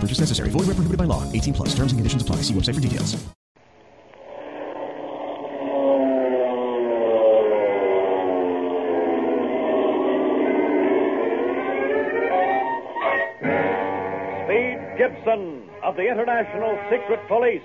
Purchase necessary. Void where prohibited by law. 18 plus. Terms and conditions apply. See website for details. Speed Gibson of the International Secret Police.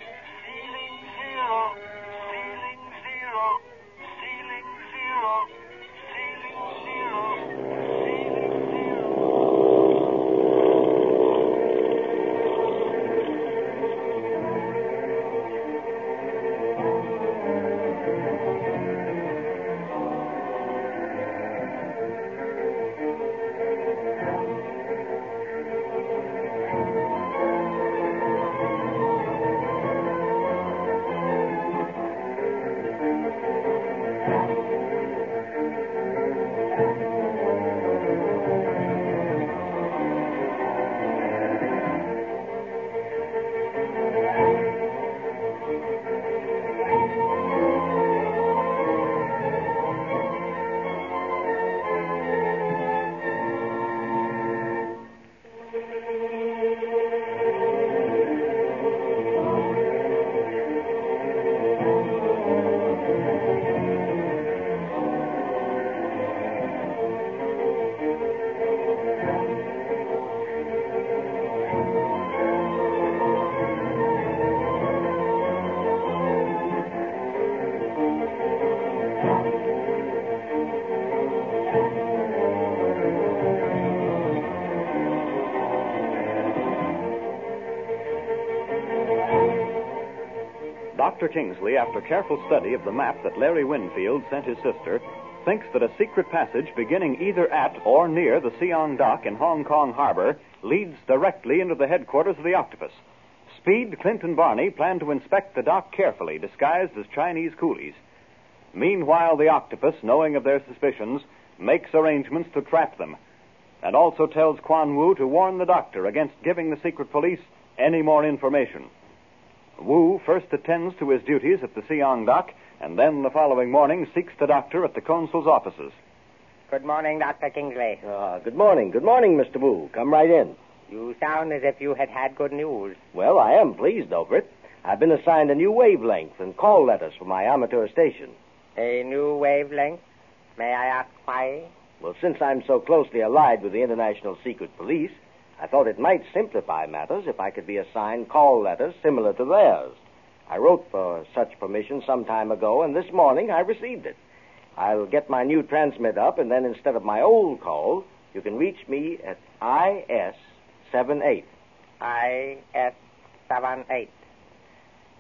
Dr. Kingsley, after careful study of the map that Larry Winfield sent his sister, thinks that a secret passage beginning either at or near the Siong Dock in Hong Kong Harbor leads directly into the headquarters of the Octopus. Speed, Clint, and Barney plan to inspect the dock carefully, disguised as Chinese coolies. Meanwhile, the Octopus, knowing of their suspicions, makes arrangements to trap them, and also tells Quan Wu to warn the doctor against giving the secret police any more information. Wu first attends to his duties at the Siong dock, and then the following morning seeks the doctor at the consul's offices. Good morning, Dr. Kingsley. Ah, good morning. Good morning, Mr. Wu. Come right in. You sound as if you had had good news. Well, I am pleased over it. I've been assigned a new wavelength and call letters for my amateur station. A new wavelength? May I ask why? Well, since I'm so closely allied with the International Secret Police, I thought it might simplify matters if I could be assigned call letters similar to theirs. I wrote for such permission some time ago, and this morning I received it. I'll get my new transmit up, and then instead of my old call, you can reach me at IS 78. IS 78.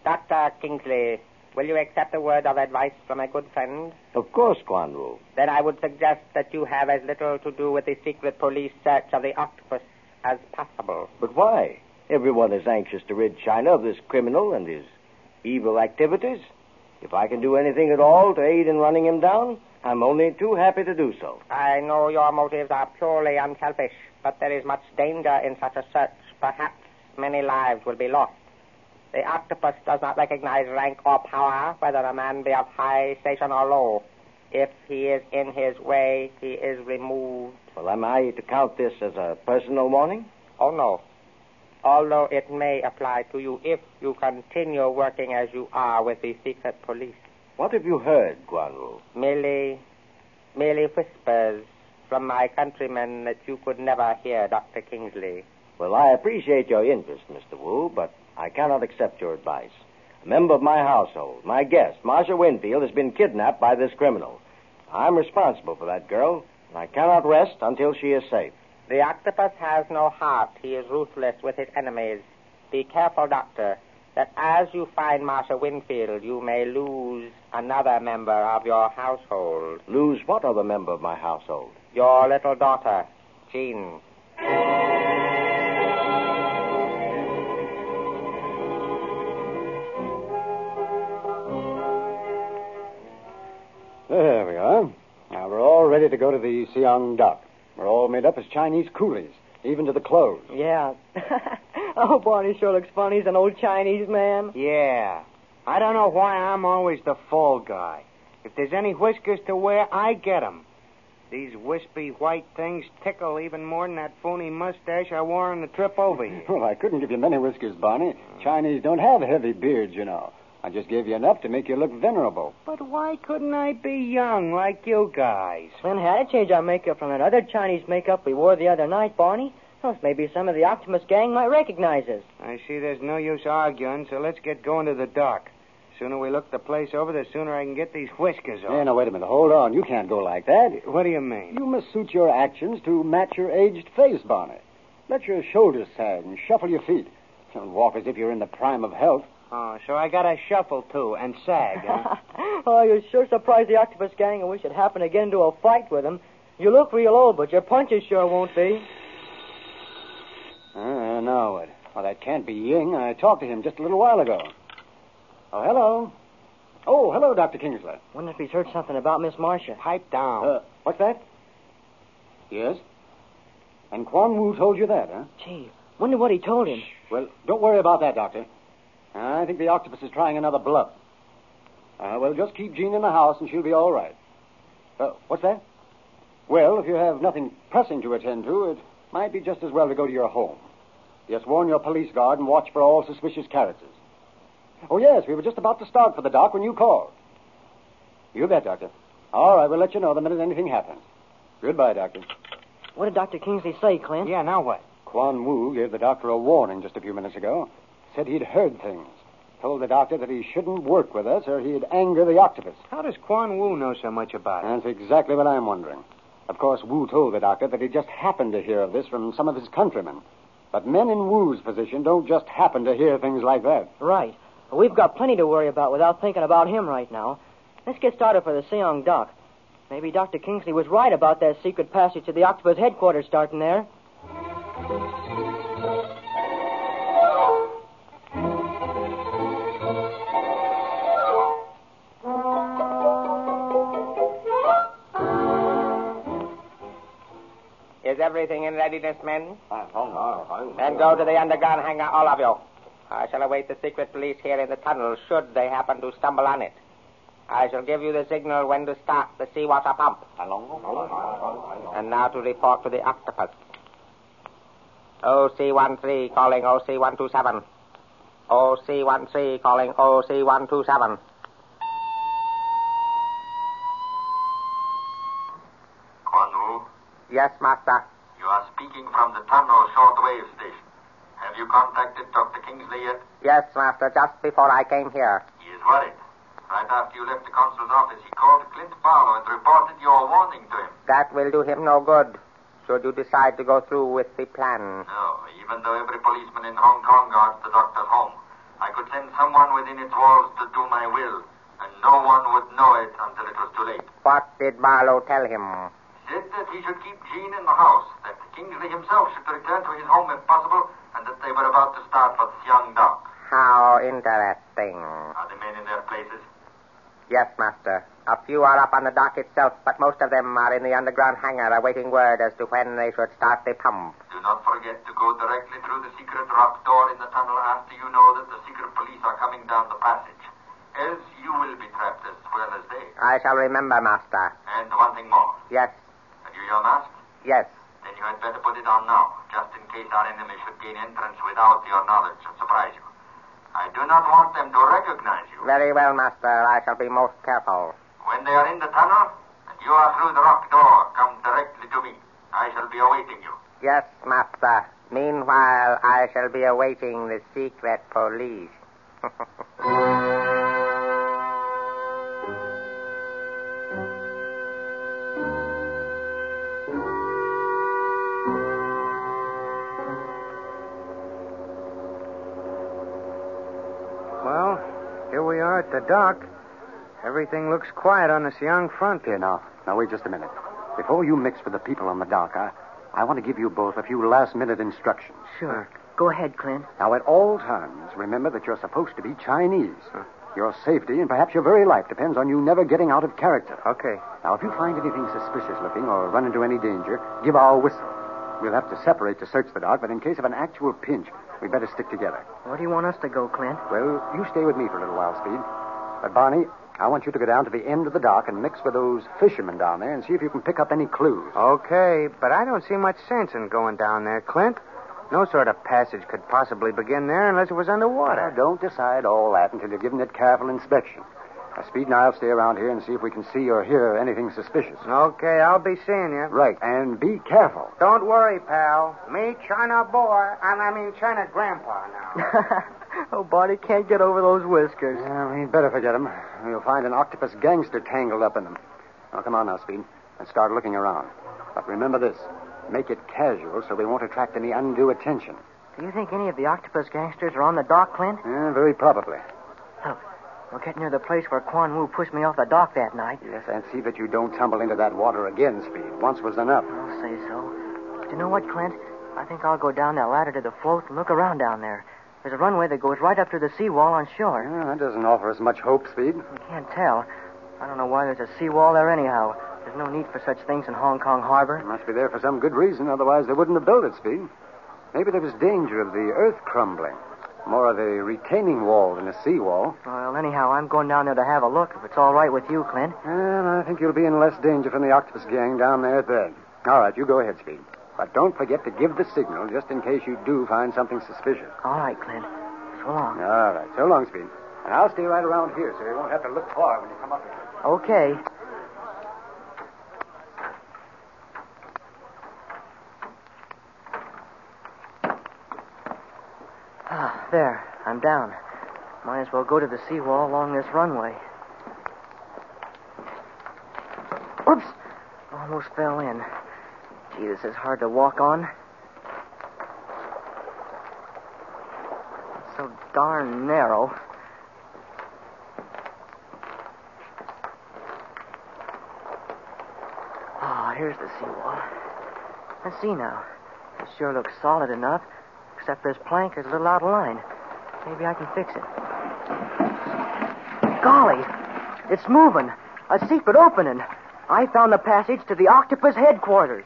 Dr. Kingsley, will you accept a word of advice from a good friend? Of course, Quan Wu. Then I would suggest that you have as little to do with the secret police search of the octopus as possible. But why? Everyone is anxious to rid China of this criminal and his evil activities. If I can do anything at all to aid in running him down, I'm only too happy to do so. I know your motives are purely unselfish, but there is much danger in such a search. Perhaps many lives will be lost. The octopus does not recognize rank or power, whether a man be of high station or low. If he is in his way, he is removed. Well, am I to count this as a personal warning? Oh, no. Although it may apply to you if you continue working as you are with the secret police. What have you heard, Quan Wu? Merely, merely whispers from my countrymen that you could never hear, Dr. Kingsley. Well, I appreciate your interest, Mr. Wu, but I cannot accept your advice. A member of my household, my guest, Marcia Winfield, has been kidnapped by this criminal. I'm responsible for that girl, I cannot rest until she is safe. The octopus has no heart. He is ruthless with his enemies. Be careful, Doctor, that as you find Marcia Winfield, you may lose another member of your household. Lose what other member of my household? Your little daughter, Jean. Ready to go to the Siang dock. We're all made up as Chinese coolies, even to the clothes. Yeah. oh, Barney sure looks funny. He's an old Chinese man. Yeah. I don't know why I'm always the fall guy. If there's any whiskers to wear, I get 'em. These wispy white things tickle even more than that phony mustache I wore on the trip over here. Well, I couldn't give you many whiskers, Barney. Chinese don't have heavy beards, you know. I just gave you enough to make you look venerable. But why couldn't I be young like you guys? Slim had to change our makeup from that other Chinese makeup we wore the other night, Barney. Well, maybe some of the Octopus gang might recognize us. I see there's no use arguing, so let's get going to the dock. Sooner we look the place over, the sooner I can get these whiskers off. Hey, now, wait a minute. Hold on. You can't go like that. What do you mean? You must suit your actions to match your aged face, Barney. Let your shoulders sag and shuffle your feet. Don't walk as if you're in the prime of health. Oh, so I gotta shuffle too and sag, huh? oh, you sure surprised the Octopus gang. I wish it happened again to a fight with them. You look real old, but your punches sure won't be. Uh, now what? Well, that can't be Ying. I talked to him just a little while ago. Oh, hello. Oh, hello, Dr. Kingsley. Wonder if he's heard something about Miss Marcia. Pipe down. Uh, what's that? Yes? And Quan Wu told you that, huh? Gee, wonder what he told him. Well, don't worry about that, Doctor. I think the octopus is trying another bluff. Uh, well, just keep Jean in the house and she'll be all right. Uh, what's that? Well, if you have nothing pressing to attend to, it might be just as well to go to your home. Just warn your police guard and watch for all suspicious characters. Oh, yes, we were just about to start for the dock when you called. You bet, Doctor. All right, we'll let you know the minute anything happens. Goodbye, Doctor. What did Dr. Kingsley say, Clint? Yeah, now what? Quan Wu gave the doctor a warning just a few minutes ago. Said he'd heard things. Told the doctor that he shouldn't work with us or he'd anger the octopus. How does Quan Wu know so much about it? That's exactly what I'm wondering. Of course, Wu told the doctor that he just happened to hear of this from some of his countrymen. But men in Wu's position don't just happen to hear things like that. Right. Well, we've got plenty to worry about without thinking about him right now. Let's get started for the Seong dock. Maybe Dr. Kingsley was right about that secret passage to the octopus headquarters starting there. Everything in readiness, men? Then go to the underground hangar, all of you. I shall await the secret police here in the tunnel should they happen to stumble on it. I shall give you the signal when to start the seawater pump. And now to report to the octopus. OC-13 calling OC-127. OC-13 calling OC-127. Quan Wu, Yes, Master. You are speaking from the tunnel shortwave station. Have you contacted Dr. Kingsley yet? Yes, Master, just before I came here. He is worried. Right after you left the consul's office, he called Clint Barlow and reported your warning to him. That will do him no good, should you decide to go through with the plan. No, even though every policeman in Hong Kong guards the doctor's home, I could send someone within its walls to do my will, and no one would know it until it was too late. What did Barlow tell him? Said that he should keep Jean in the house, that Kingsley himself should return to his home if possible, and that they were about to start for Siang Dock. How interesting. Are the men in their places? Yes, Master. A few are up on the dock itself, but most of them are in the underground hangar awaiting word as to when they should start the pump. Do not forget to go directly through the secret rock door in the tunnel after you know that the secret police are coming down the passage. Else you will be trapped as well as they. I shall remember, Master. And one thing more. Yes, you your mask? yes. Then you had better put it on now, just in case our enemy should gain entrance without your knowledge and surprise you. I do not want them to recognize you. Very well, Master. I shall be most careful. When they are in the tunnel and you are through the rock door, come directly to me. I shall be awaiting you. Yes, Master. Meanwhile, I shall be awaiting the secret police. Well, here we are at the dock. Everything looks quiet on the Siang front. Here, now. Now, wait just a minute. Before you mix with the people on the dock, I, I want to give you both a few last minute instructions. Sure. Go ahead, Clint. Now, at all times, remember that you're supposed to be Chinese. Your safety and perhaps your very life depends on you never getting out of character. Okay. Now, if you find anything suspicious looking or run into any danger, give our whistle. We'll have to separate to search the dock, but in case of an actual pinch, we'd better stick together. Where do you want us to go, Clint? Well, you stay with me for a little while, Speed. But, Barney, I want you to go down to the end of the dock and mix with those fishermen down there and see if you can pick up any clues. Okay, but I don't see much sense in going down there, Clint. No sort of passage could possibly begin there unless it was underwater. Now, don't decide all that until you've given it careful inspection. Now, Speed and I'll stay around here and see if we can see or hear anything suspicious. Okay, I'll be seeing you. Right, and be careful. Don't worry, pal. Me, China boy. I, I mean, China grandpa now. oh, Barney can't get over those whiskers. Yeah, we'd better forget them. We'll find an octopus gangster tangled up in them. Now, come on now, Speed, and start looking around. But remember this. Make it casual so we won't attract any undue attention. Do you think any of the octopus gangsters are on the dock, Clint? Yeah, very probably. We're getting near the place where Quan Wu pushed me off the dock that night. Yes, and see that you don't tumble into that water again, Speed. Once was enough. I'll say so. But you know what, Clint? I think I'll go down that ladder to the float and look around down there. There's a runway that goes right up to the seawall on shore. Yeah, that doesn't offer us much hope, Speed. I can't tell. I don't know why there's a seawall there anyhow. There's no need for such things in Hong Kong Harbor. It must be there for some good reason, otherwise they wouldn't have built it, Speed. Maybe there was danger of the earth crumbling. More of a retaining wall than a seawall. Well, anyhow, I'm going down there to have a look, if it's all right with you, Clint. And I think you'll be in less danger from the octopus gang down there at that. All right, you go ahead, Speed. But don't forget to give the signal just in case you do find something suspicious. All right, Clint. So long. All right, so long, Speed. And I'll stay right around here so you won't have to look far when you come up here. Okay. Ah, there. I'm down. Might as well go to the seawall along this runway. Oops! Almost fell in. Gee, this is hard to walk on. It's so darn narrow. Ah, here's the seawall. Let's see now. It sure looks solid enough, except this plank is a little out of line. Maybe I can fix it. Golly, it's moving. A secret opening. I found the passage to the octopus headquarters.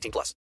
18 plus.